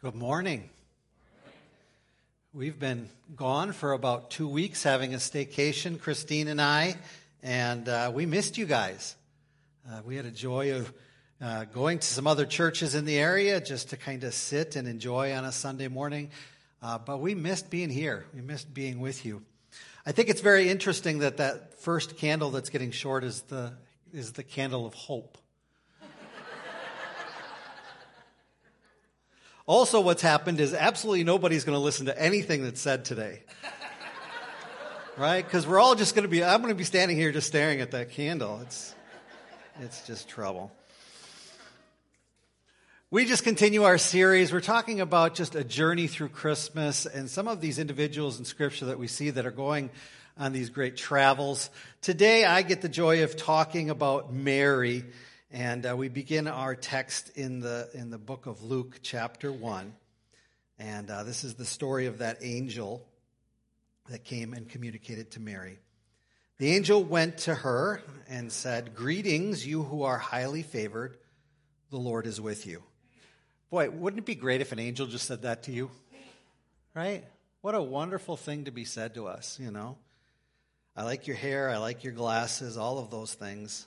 Good morning. We've been gone for about two weeks having a staycation, Christine and I, and uh, we missed you guys. Uh, we had a joy of uh, going to some other churches in the area just to kind of sit and enjoy on a Sunday morning, uh, but we missed being here. We missed being with you. I think it's very interesting that that first candle that's getting short is the, is the candle of hope. Also, what's happened is absolutely nobody's going to listen to anything that's said today. right? Because we're all just going to be, I'm going to be standing here just staring at that candle. It's, it's just trouble. We just continue our series. We're talking about just a journey through Christmas and some of these individuals in Scripture that we see that are going on these great travels. Today, I get the joy of talking about Mary and uh, we begin our text in the, in the book of Luke, chapter 1. And uh, this is the story of that angel that came and communicated to Mary. The angel went to her and said, Greetings, you who are highly favored, the Lord is with you. Boy, wouldn't it be great if an angel just said that to you? Right? What a wonderful thing to be said to us, you know? I like your hair, I like your glasses, all of those things.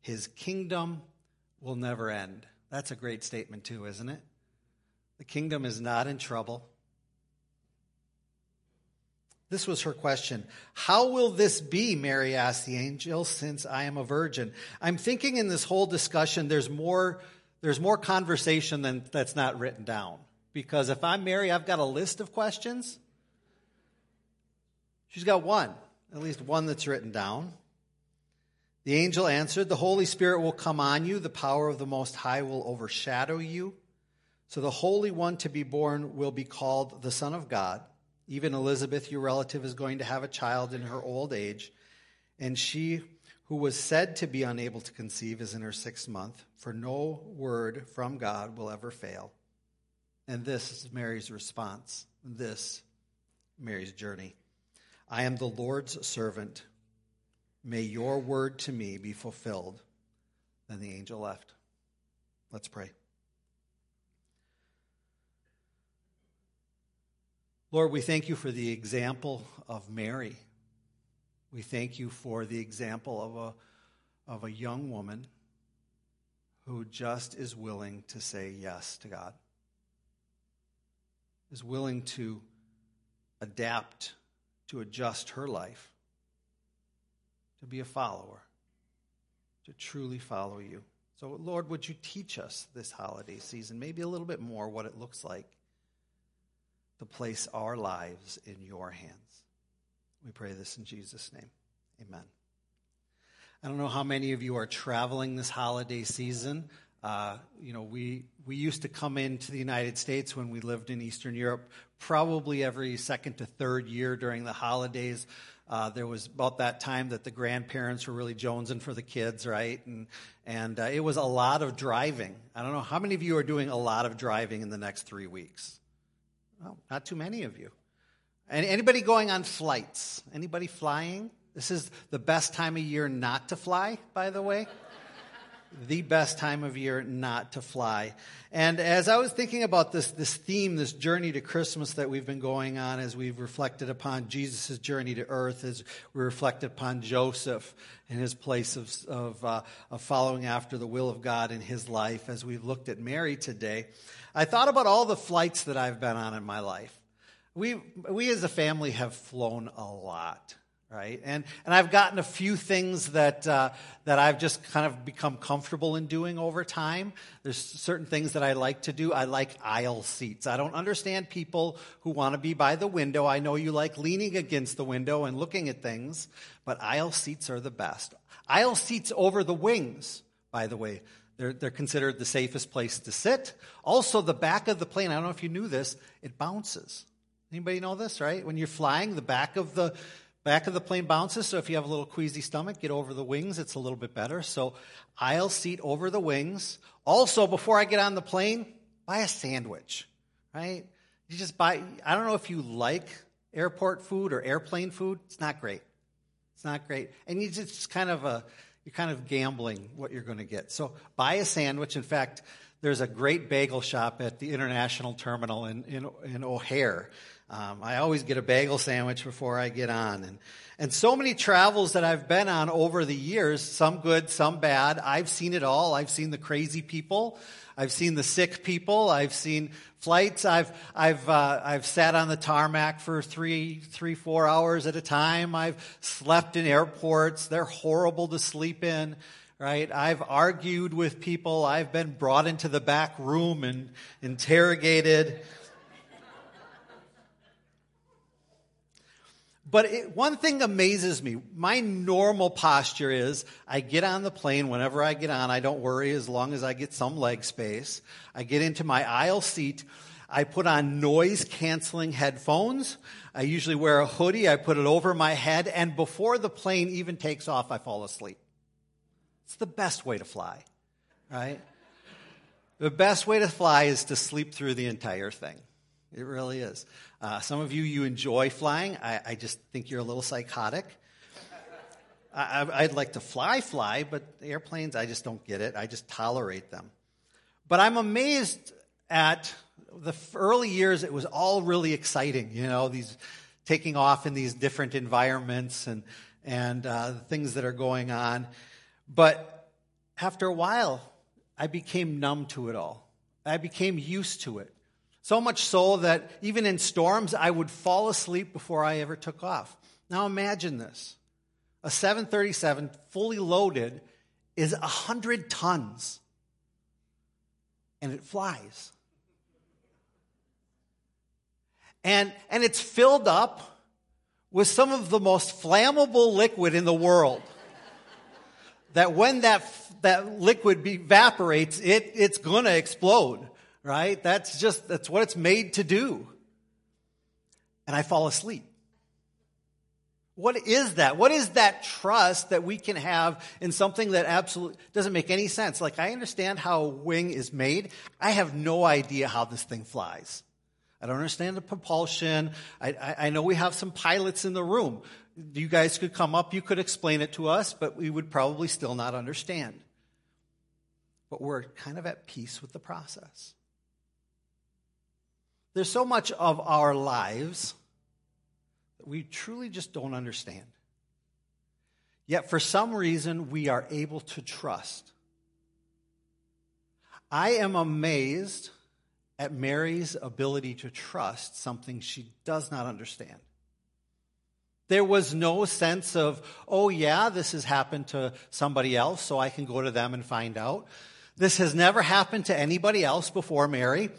his kingdom will never end. That's a great statement, too, isn't it? The kingdom is not in trouble. This was her question. How will this be? Mary asked the angel, since I am a virgin. I'm thinking in this whole discussion, there's more, there's more conversation than that's not written down. Because if I'm Mary, I've got a list of questions. She's got one, at least one that's written down. The angel answered, The Holy Spirit will come on you, the power of the Most High will overshadow you. So the Holy One to be born will be called the Son of God. Even Elizabeth, your relative, is going to have a child in her old age, and she who was said to be unable to conceive is in her sixth month, for no word from God will ever fail. And this is Mary's response. This, Mary's journey. I am the Lord's servant. May your word to me be fulfilled. Then the angel left. Let's pray. Lord, we thank you for the example of Mary. We thank you for the example of a, of a young woman who just is willing to say yes to God, is willing to adapt, to adjust her life to be a follower, to truly follow you. So, Lord, would you teach us this holiday season, maybe a little bit more, what it looks like to place our lives in your hands? We pray this in Jesus' name. Amen. I don't know how many of you are traveling this holiday season. Uh, you know, we, we used to come into the United States when we lived in Eastern Europe probably every second to third year during the holidays. Uh, there was about that time that the grandparents were really jonesing for the kids, right? And and uh, it was a lot of driving. I don't know how many of you are doing a lot of driving in the next three weeks. Well, not too many of you. And anybody going on flights? Anybody flying? This is the best time of year not to fly, by the way the best time of year not to fly. And as I was thinking about this, this theme, this journey to Christmas that we've been going on as we've reflected upon Jesus' journey to earth, as we reflected upon Joseph and his place of, of, uh, of following after the will of God in his life, as we've looked at Mary today, I thought about all the flights that I've been on in my life. We, we as a family have flown a lot right? And and I've gotten a few things that uh, that I've just kind of become comfortable in doing over time. There's certain things that I like to do. I like aisle seats. I don't understand people who want to be by the window. I know you like leaning against the window and looking at things, but aisle seats are the best. Aisle seats over the wings, by the way. They're, they're considered the safest place to sit. Also, the back of the plane, I don't know if you knew this, it bounces. Anybody know this, right? When you're flying, the back of the back of the plane bounces. So if you have a little queasy stomach, get over the wings. It's a little bit better. So aisle seat over the wings. Also, before I get on the plane, buy a sandwich, right? You just buy, I don't know if you like airport food or airplane food. It's not great. It's not great. And you just kind of a, you're kind of gambling what you're going to get. So buy a sandwich. In fact, there's a great bagel shop at the International Terminal in, in, in O'Hare. Um, I always get a bagel sandwich before I get on. And, and so many travels that I've been on over the years, some good, some bad. I've seen it all. I've seen the crazy people. I've seen the sick people. I've seen flights. I've, I've, uh, I've sat on the tarmac for three, three, four hours at a time. I've slept in airports. They're horrible to sleep in right? I've argued with people. I've been brought into the back room and interrogated. But it, one thing amazes me. My normal posture is I get on the plane whenever I get on. I don't worry as long as I get some leg space. I get into my aisle seat. I put on noise canceling headphones. I usually wear a hoodie. I put it over my head. And before the plane even takes off, I fall asleep. It's the best way to fly, right? the best way to fly is to sleep through the entire thing. It really is. Uh, some of you, you enjoy flying. I, I just think you're a little psychotic. I, would like to fly, fly, but airplanes, I just don't get it. I just tolerate them. But I'm amazed at the early years, it was all really exciting, you know, these taking off in these different environments and, and uh, things that are going on. But after a while, I became numb to it all. I became used to it. So much so that even in storms, I would fall asleep before I ever took off. Now imagine this. A 737 fully loaded is 100 tons. And it flies. And, and it's filled up with some of the most flammable liquid in the world. that when that, that liquid evaporates, it, it's going to explode right? That's just, that's what it's made to do. And I fall asleep. What is that? What is that trust that we can have in something that absolutely doesn't make any sense? Like, I understand how a wing is made. I have no idea how this thing flies. I don't understand the propulsion. I, I, I know we have some pilots in the room. You guys could come up, you could explain it to us, but we would probably still not understand. But we're kind of at peace with the process. There's so much of our lives that we truly just don't understand. Yet, for some reason, we are able to trust. I am amazed at Mary's ability to trust something she does not understand. There was no sense of, oh, yeah, this has happened to somebody else, so I can go to them and find out. This has never happened to anybody else before Mary.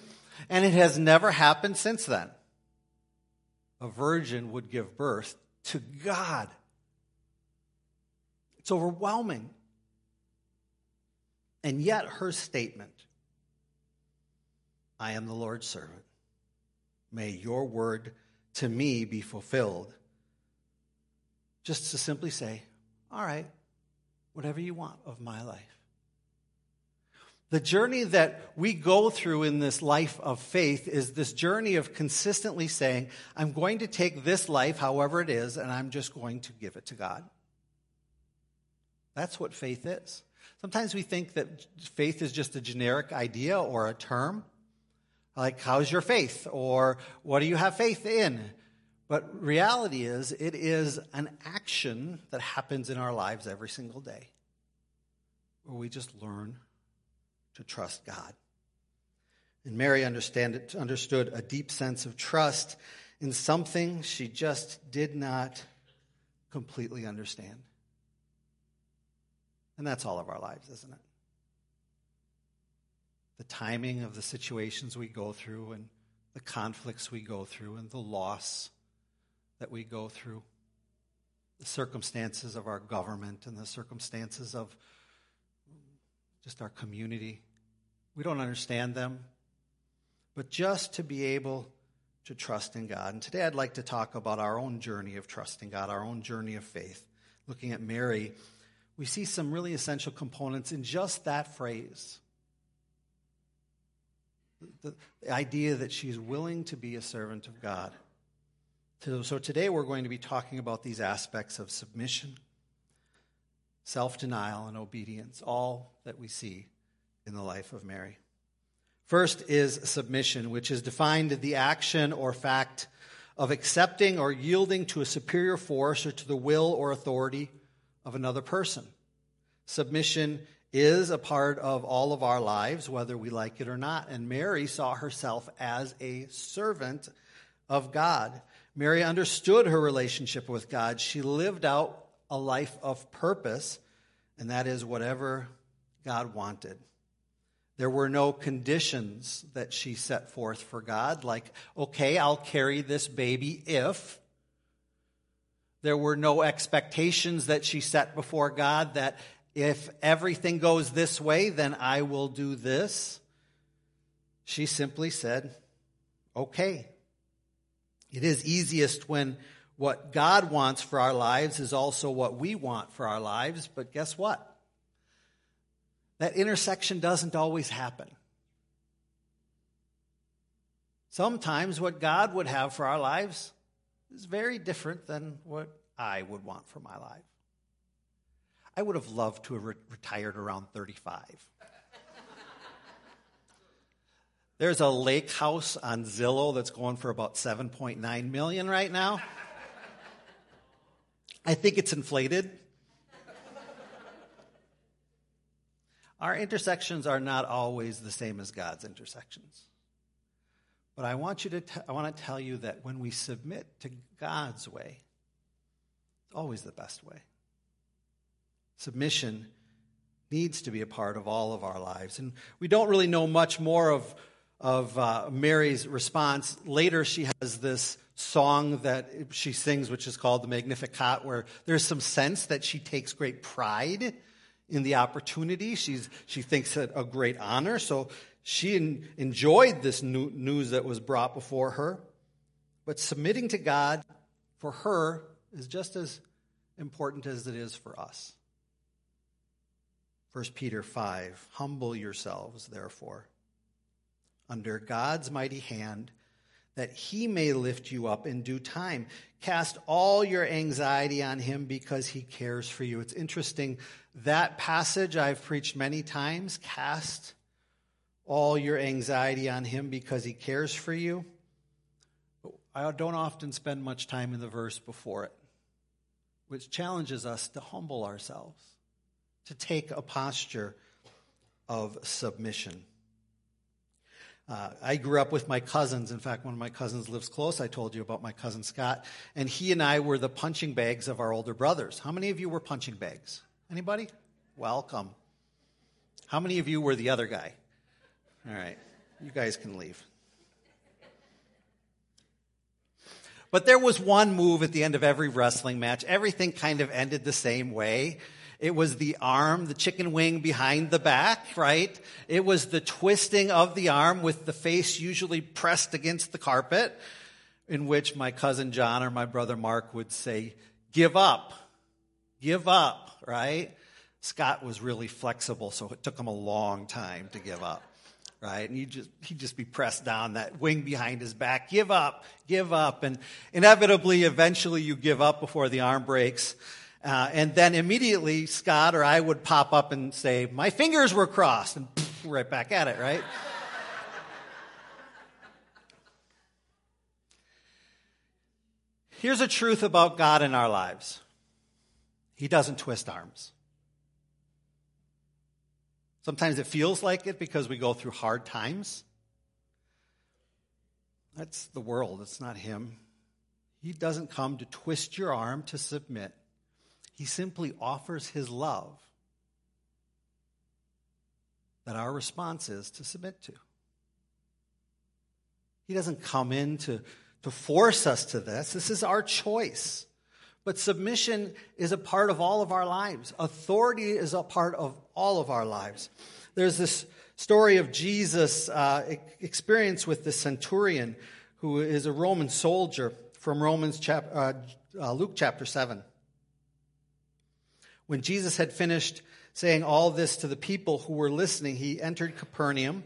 And it has never happened since then. A virgin would give birth to God. It's overwhelming. And yet, her statement I am the Lord's servant. May your word to me be fulfilled. Just to simply say, All right, whatever you want of my life. The journey that we go through in this life of faith is this journey of consistently saying, I'm going to take this life, however it is, and I'm just going to give it to God. That's what faith is. Sometimes we think that faith is just a generic idea or a term, like, how's your faith? Or what do you have faith in? But reality is, it is an action that happens in our lives every single day where we just learn to trust God. And Mary understood a deep sense of trust in something she just did not completely understand. And that's all of our lives, isn't it? The timing of the situations we go through and the conflicts we go through and the loss that we go through, the circumstances of our government and the circumstances of just our community. We don't understand them. But just to be able to trust in God. And today I'd like to talk about our own journey of trusting God, our own journey of faith. Looking at Mary, we see some really essential components in just that phrase. The, the idea that she's willing to be a servant of God. So today we're going to be talking about these aspects of submission, self denial, and obedience, all that we see in the life of Mary. First is submission, which is defined the action or fact of accepting or yielding to a superior force or to the will or authority of another person. Submission is a part of all of our lives, whether we like it or not. And Mary saw herself as a servant of God. Mary understood her relationship with God. She lived out a life of purpose, and that is whatever God wanted. There were no conditions that she set forth for God, like, okay, I'll carry this baby if. There were no expectations that she set before God that if everything goes this way, then I will do this. She simply said, okay. It is easiest when what God wants for our lives is also what we want for our lives, but guess what? that intersection doesn't always happen. Sometimes what God would have for our lives is very different than what I would want for my life. I would have loved to have re- retired around 35. There's a lake house on Zillow that's going for about 7.9 million right now. I think it's inflated. Our intersections are not always the same as God's intersections. But I want you to t- I want to tell you that when we submit to God's way, it's always the best way. Submission needs to be a part of all of our lives. And we don't really know much more of, of uh, Mary's response. Later, she has this song that she sings, which is called the Magnificat, where there's some sense that she takes great pride in the opportunity. She's, she thinks it a great honor. So she in, enjoyed this new, news that was brought before her. But submitting to God for her is just as important as it is for us. 1 Peter 5 Humble yourselves, therefore, under God's mighty hand that he may lift you up in due time. Cast all your anxiety on him because he cares for you. It's interesting. That passage I've preached many times cast all your anxiety on him because he cares for you. I don't often spend much time in the verse before it, which challenges us to humble ourselves, to take a posture of submission. Uh, I grew up with my cousins. In fact, one of my cousins lives close. I told you about my cousin Scott. And he and I were the punching bags of our older brothers. How many of you were punching bags? Anybody? Welcome. How many of you were the other guy? All right. You guys can leave. But there was one move at the end of every wrestling match. Everything kind of ended the same way. It was the arm, the chicken wing behind the back, right? It was the twisting of the arm with the face usually pressed against the carpet, in which my cousin John or my brother Mark would say, Give up, give up, right? Scott was really flexible, so it took him a long time to give up right? And he'd just, he'd just be pressed down, that wing behind his back. Give up, give up. And inevitably, eventually, you give up before the arm breaks. Uh, and then immediately Scott or I would pop up and say, My fingers were crossed, and poof, right back at it, right? Here's a truth about God in our lives He doesn't twist arms. Sometimes it feels like it because we go through hard times. That's the world, it's not Him. He doesn't come to twist your arm to submit. He simply offers his love that our response is to submit to. He doesn't come in to, to force us to this. This is our choice. But submission is a part of all of our lives. Authority is a part of all of our lives. There's this story of Jesus' uh, experience with the centurion, who is a Roman soldier, from Romans chap- uh, uh, Luke chapter 7. When Jesus had finished saying all this to the people who were listening, he entered Capernaum.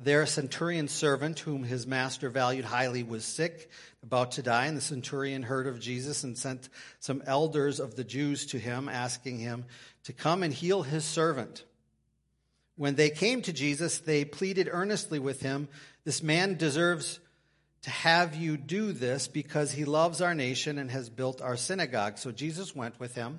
There, a centurion servant, whom his master valued highly, was sick, about to die. And the centurion heard of Jesus and sent some elders of the Jews to him, asking him to come and heal his servant. When they came to Jesus, they pleaded earnestly with him This man deserves to have you do this because he loves our nation and has built our synagogue. So Jesus went with him.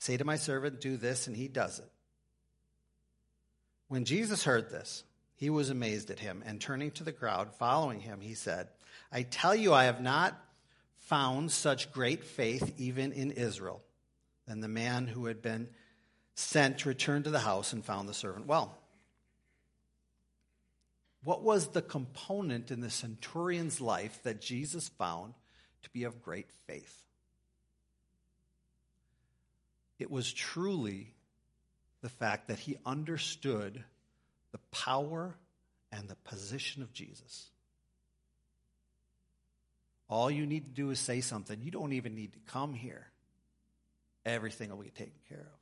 Say to my servant, Do this, and he does it. When Jesus heard this, he was amazed at him, and turning to the crowd, following him, he said, I tell you, I have not found such great faith even in Israel. Then the man who had been sent returned to the house and found the servant well. What was the component in the centurion's life that Jesus found to be of great faith? It was truly the fact that he understood the power and the position of Jesus. All you need to do is say something. You don't even need to come here. Everything will be taken care of.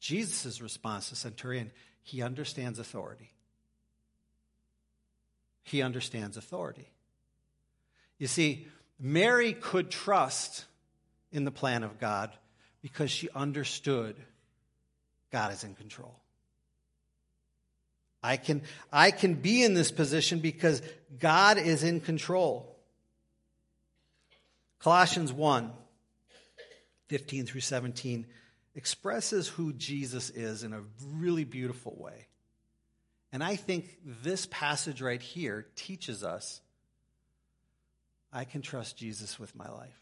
Jesus' response to Centurion, he understands authority. He understands authority. You see, Mary could trust in the plan of God because she understood God is in control. I can, I can be in this position because God is in control. Colossians 1 15 through 17 expresses who Jesus is in a really beautiful way. And I think this passage right here teaches us I can trust Jesus with my life.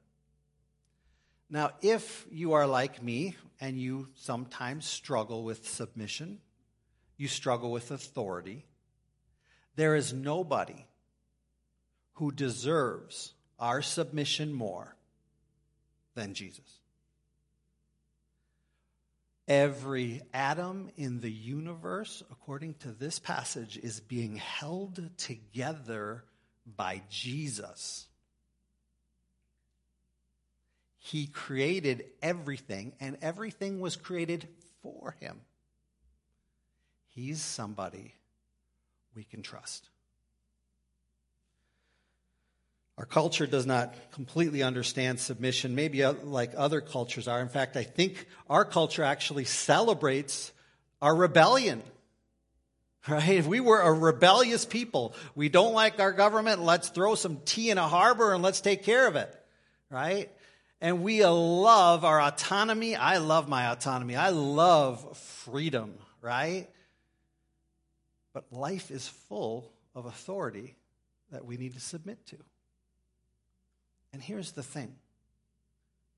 Now, if you are like me and you sometimes struggle with submission, you struggle with authority. There is nobody who deserves our submission more than Jesus. Every atom in the universe, according to this passage, is being held together by Jesus. He created everything, and everything was created for him. He's somebody we can trust. Our culture does not completely understand submission, maybe uh, like other cultures are. In fact, I think our culture actually celebrates our rebellion. Right? If we were a rebellious people, we don't like our government, let's throw some tea in a harbor and let's take care of it. Right? And we love our autonomy. I love my autonomy. I love freedom, right? But life is full of authority that we need to submit to. And here's the thing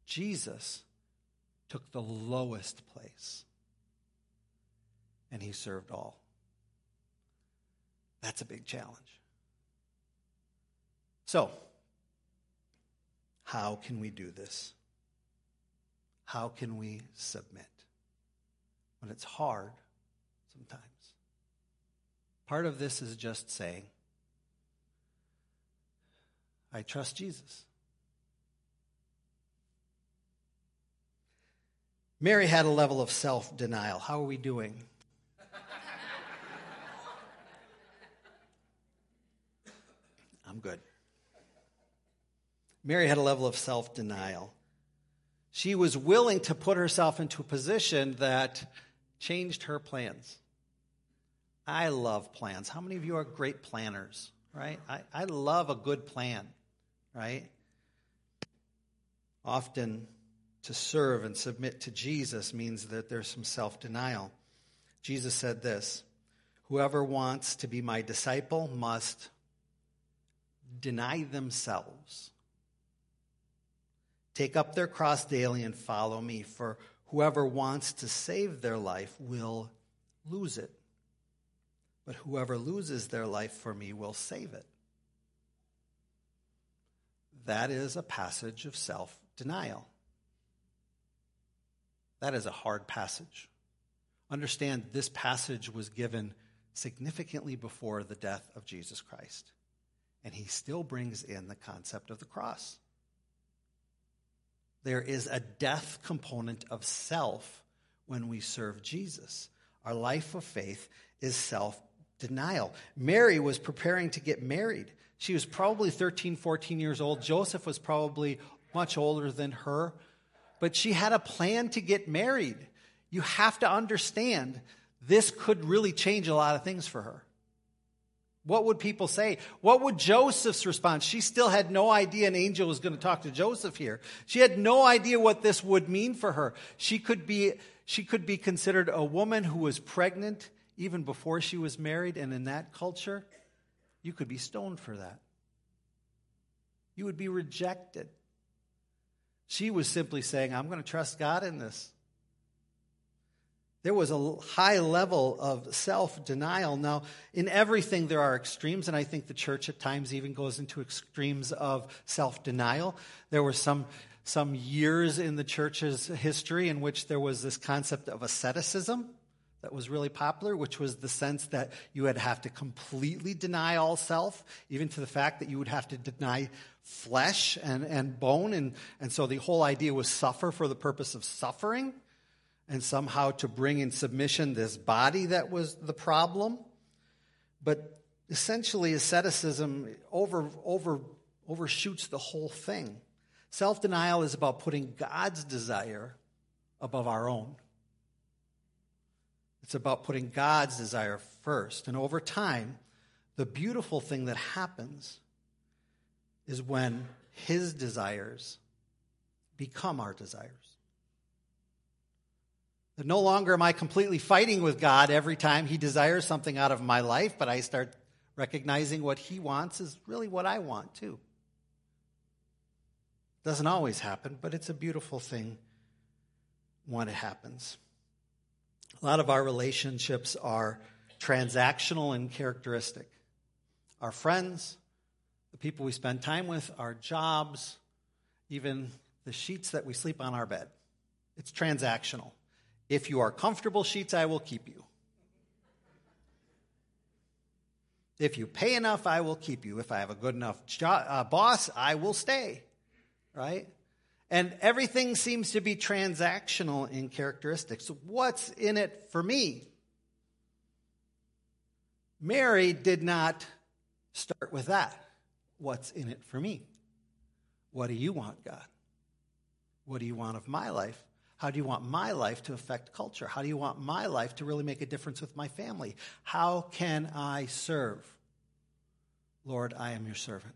Jesus took the lowest place and he served all. That's a big challenge. So, how can we do this? How can we submit? When it's hard, sometimes. Part of this is just saying, I trust Jesus. Mary had a level of self denial. How are we doing? I'm good. Mary had a level of self denial. She was willing to put herself into a position that changed her plans. I love plans. How many of you are great planners, right? I, I love a good plan, right? Often to serve and submit to Jesus means that there's some self denial. Jesus said this Whoever wants to be my disciple must deny themselves, take up their cross daily, and follow me. For whoever wants to save their life will lose it. But whoever loses their life for me will save it. That is a passage of self denial. That is a hard passage. Understand this passage was given significantly before the death of Jesus Christ. And he still brings in the concept of the cross. There is a death component of self when we serve Jesus. Our life of faith is self denial. Mary was preparing to get married. She was probably 13, 14 years old. Joseph was probably much older than her. But she had a plan to get married. You have to understand this could really change a lot of things for her. What would people say? What would Joseph's response? She still had no idea an angel was going to talk to Joseph here. She had no idea what this would mean for her. She could be, she could be considered a woman who was pregnant even before she was married, and in that culture, you could be stoned for that. You would be rejected. She was simply saying, I'm going to trust God in this. There was a high level of self denial. Now, in everything, there are extremes, and I think the church at times even goes into extremes of self denial. There were some, some years in the church's history in which there was this concept of asceticism that was really popular, which was the sense that you would have to completely deny all self, even to the fact that you would have to deny flesh and, and bone. And, and so the whole idea was suffer for the purpose of suffering and somehow to bring in submission this body that was the problem. But essentially, asceticism over, over, overshoots the whole thing. Self denial is about putting God's desire above our own. It's about putting God's desire first. And over time, the beautiful thing that happens is when His desires become our desires. That no longer am I completely fighting with God every time He desires something out of my life, but I start recognizing what He wants is really what I want too. Doesn't always happen, but it's a beautiful thing when it happens. A lot of our relationships are transactional and characteristic. Our friends, the people we spend time with, our jobs, even the sheets that we sleep on our bed. It's transactional. If you are comfortable sheets, I will keep you. If you pay enough, I will keep you. If I have a good enough uh, boss, I will stay. Right? And everything seems to be transactional in characteristics. What's in it for me? Mary did not start with that. What's in it for me? What do you want, God? What do you want of my life? How do you want my life to affect culture? How do you want my life to really make a difference with my family? How can I serve? Lord, I am your servant.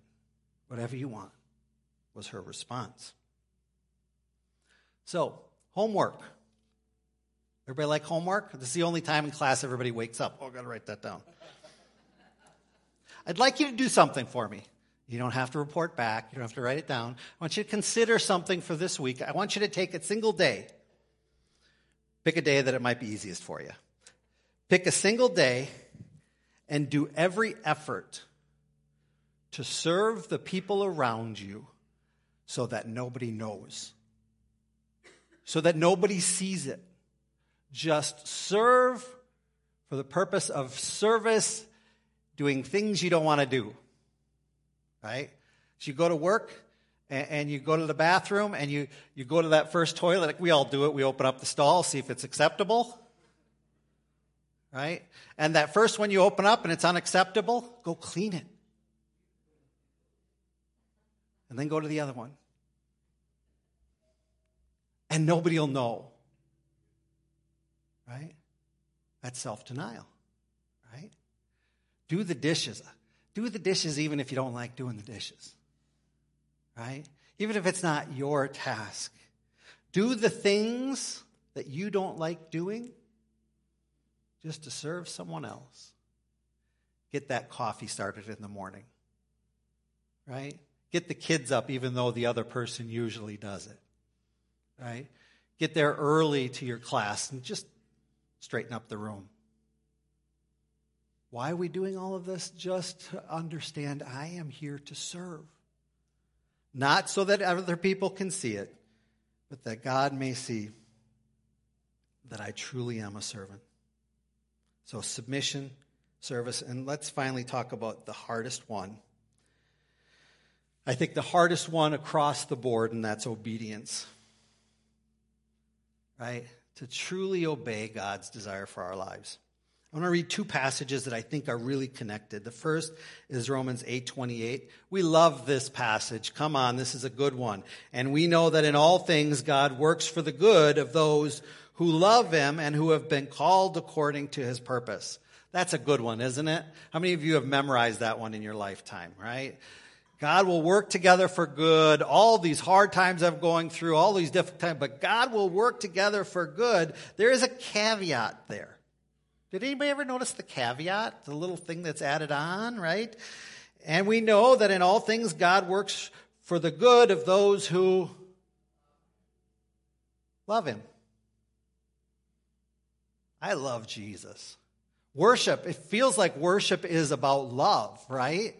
Whatever you want, was her response. So, homework. Everybody like homework? This is the only time in class everybody wakes up. Oh, I gotta write that down. I'd like you to do something for me. You don't have to report back. You don't have to write it down. I want you to consider something for this week. I want you to take a single day. Pick a day that it might be easiest for you. Pick a single day and do every effort to serve the people around you so that nobody knows so that nobody sees it. Just serve for the purpose of service, doing things you don't want to do. Right? So you go to work and, and you go to the bathroom and you, you go to that first toilet. Like we all do it. We open up the stall, see if it's acceptable. Right? And that first one you open up and it's unacceptable, go clean it. And then go to the other one. And nobody will know. Right? That's self denial. Right? Do the dishes. Do the dishes even if you don't like doing the dishes right? Even if it's not your task. Do the things that you don't like doing just to serve someone else. Get that coffee started in the morning, right? Get the kids up even though the other person usually does it, right? Get there early to your class and just straighten up the room. Why are we doing all of this? Just to understand I am here to serve not so that other people can see it, but that God may see that I truly am a servant. So, submission, service, and let's finally talk about the hardest one. I think the hardest one across the board, and that's obedience. Right? To truly obey God's desire for our lives. I want to read two passages that I think are really connected. The first is Romans 8:28. We love this passage. Come on, this is a good one. And we know that in all things God works for the good of those who love him and who have been called according to his purpose. That's a good one, isn't it? How many of you have memorized that one in your lifetime, right? God will work together for good. All these hard times I'm going through, all these difficult times, but God will work together for good. There is a caveat there. Did anybody ever notice the caveat, the little thing that's added on, right? And we know that in all things God works for the good of those who love Him. I love Jesus. Worship, it feels like worship is about love, right?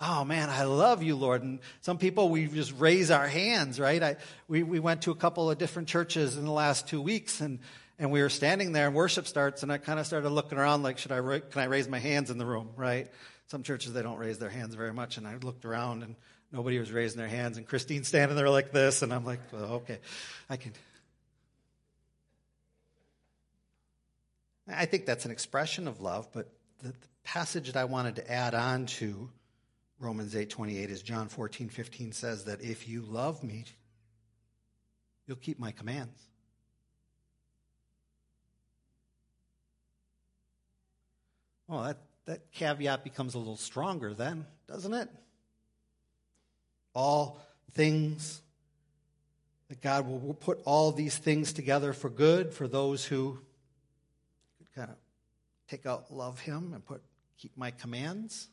Oh man, I love you, Lord. And some people, we just raise our hands, right? I, we, we went to a couple of different churches in the last two weeks and and we were standing there and worship starts and i kind of started looking around like should i ra- can i raise my hands in the room right? Some churches they don't raise their hands very much and i looked around and nobody was raising their hands and christine's standing there like this and i'm like well, okay i can i think that's an expression of love but the, the passage that i wanted to add on to romans 8.28 is john 14 15 says that if you love me you'll keep my commands Well, that, that caveat becomes a little stronger then, doesn't it? All things, that God will put all these things together for good for those who kind of take out love Him and put keep my commands.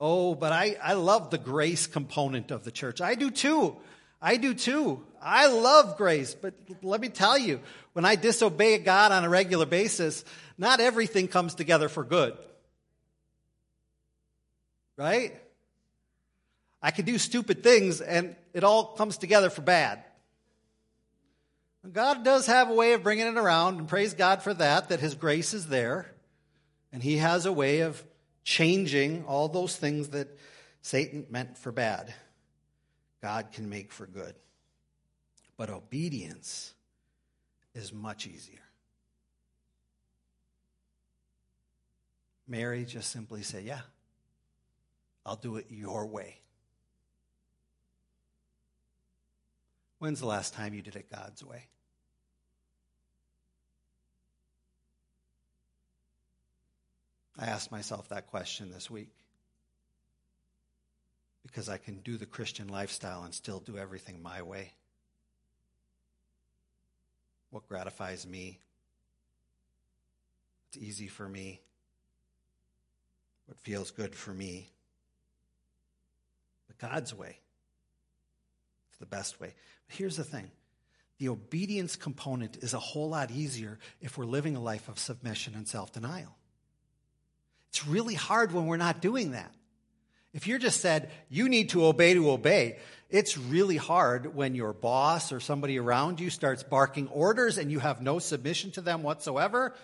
Oh, but I, I love the grace component of the church. I do too. I do too. I love grace, but let me tell you, when I disobey God on a regular basis, not everything comes together for good. Right? I can do stupid things and it all comes together for bad. God does have a way of bringing it around, and praise God for that, that His grace is there. And He has a way of changing all those things that Satan meant for bad. God can make for good. But obedience is much easier. Mary just simply said, Yeah, I'll do it your way. When's the last time you did it God's way? I asked myself that question this week because I can do the Christian lifestyle and still do everything my way. What gratifies me? It's easy for me. What feels good for me? But God's way. It's the best way. But here's the thing the obedience component is a whole lot easier if we're living a life of submission and self denial. It's really hard when we're not doing that. If you're just said, you need to obey to obey, it's really hard when your boss or somebody around you starts barking orders and you have no submission to them whatsoever.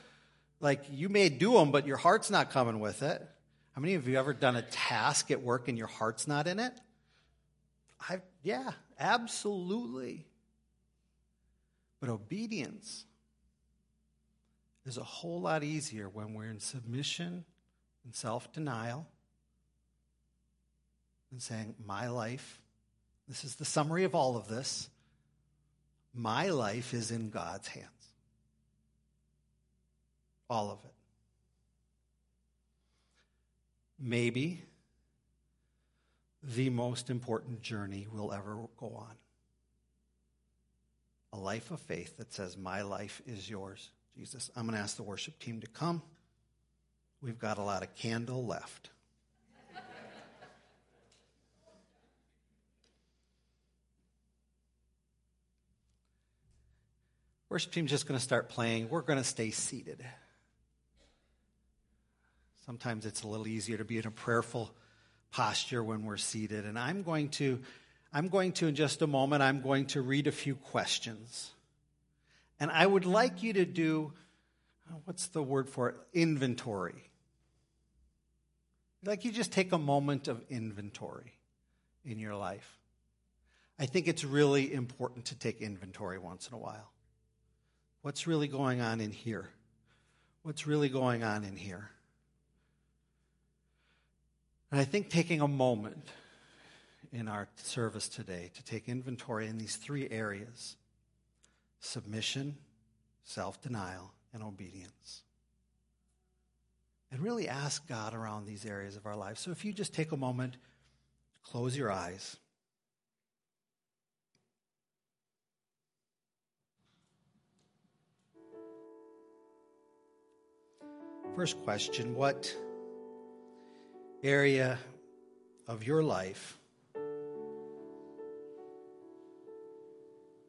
Like you may do them, but your heart's not coming with it. How many of you ever done a task at work and your heart's not in it? I, yeah, absolutely. But obedience is a whole lot easier when we're in submission and self denial and saying, My life, this is the summary of all of this, my life is in God's hands. All of it. Maybe the most important journey we'll ever go on. A life of faith that says, My life is yours, Jesus. I'm going to ask the worship team to come. We've got a lot of candle left. Worship team's just going to start playing. We're going to stay seated. Sometimes it's a little easier to be in a prayerful posture when we're seated. And I'm going to, I'm going to, in just a moment, I'm going to read a few questions. And I would like you to do, uh, what's the word for it? Inventory. Like you just take a moment of inventory in your life. I think it's really important to take inventory once in a while. What's really going on in here? What's really going on in here? And I think taking a moment in our service today to take inventory in these three areas submission, self denial, and obedience. And really ask God around these areas of our lives. So if you just take a moment, close your eyes. First question What area of your life,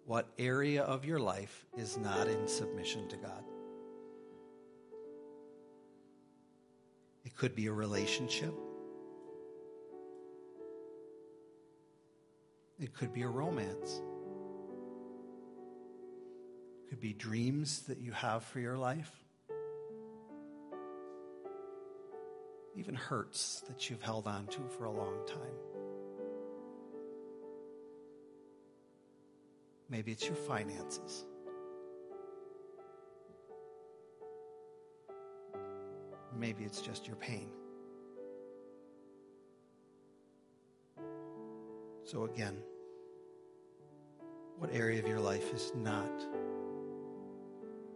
what area of your life is not in submission to God? It could be a relationship. It could be a romance. It could be dreams that you have for your life. Even hurts that you've held on to for a long time. Maybe it's your finances. Maybe it's just your pain. So, again, what area of your life is not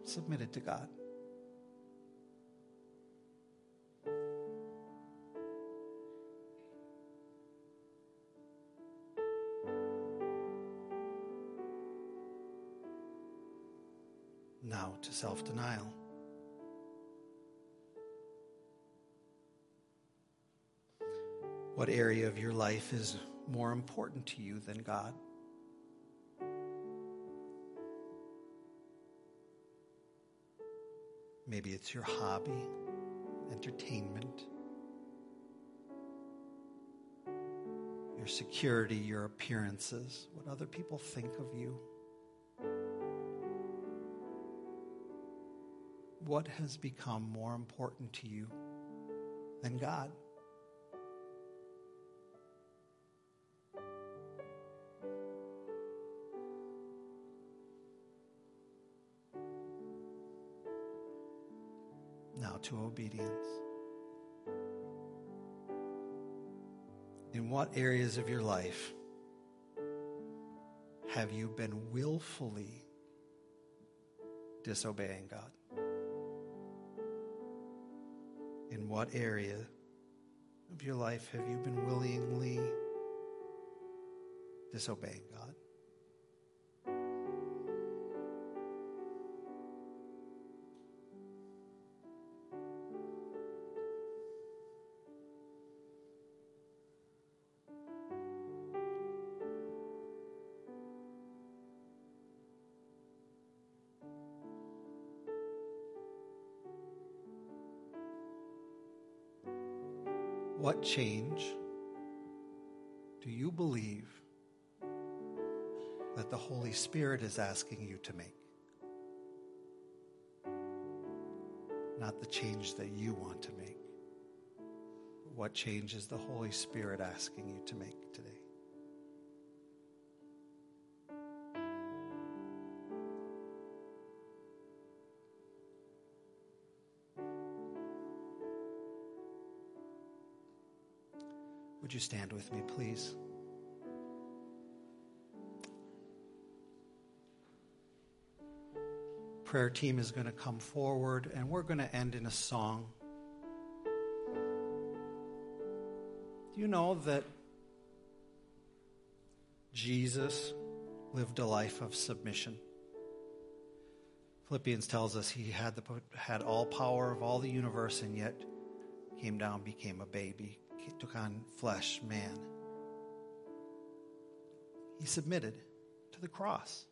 submitted to God? Self denial. What area of your life is more important to you than God? Maybe it's your hobby, entertainment, your security, your appearances, what other people think of you. What has become more important to you than God? Now to obedience. In what areas of your life have you been willfully disobeying God? In what area of your life have you been willingly disobeying God? What change do you believe that the Holy Spirit is asking you to make? Not the change that you want to make. What change is the Holy Spirit asking you to make today? Would you stand with me, please? Prayer team is going to come forward, and we're going to end in a song. Do you know that Jesus lived a life of submission? Philippians tells us he had, the, had all power of all the universe and yet came down, became a baby, took on flesh, man. He submitted to the cross.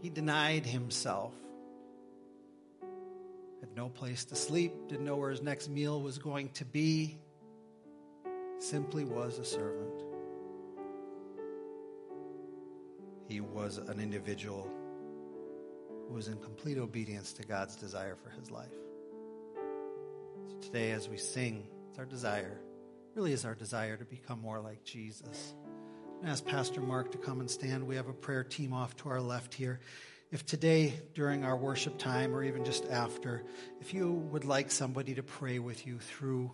He denied himself. Had no place to sleep, didn't know where his next meal was going to be. Simply was a servant. He was an individual who was in complete obedience to God's desire for his life. So today, as we sing, it's our desire, really is our desire to become more like Jesus. I ask Pastor Mark to come and stand. We have a prayer team off to our left here. If today, during our worship time, or even just after, if you would like somebody to pray with you through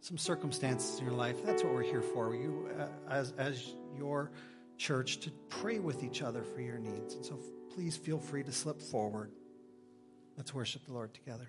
some circumstances in your life, that's what we're here for. You, uh, as, as your church, to pray with each other for your needs. And so please feel free to slip forward. Let's worship the Lord together.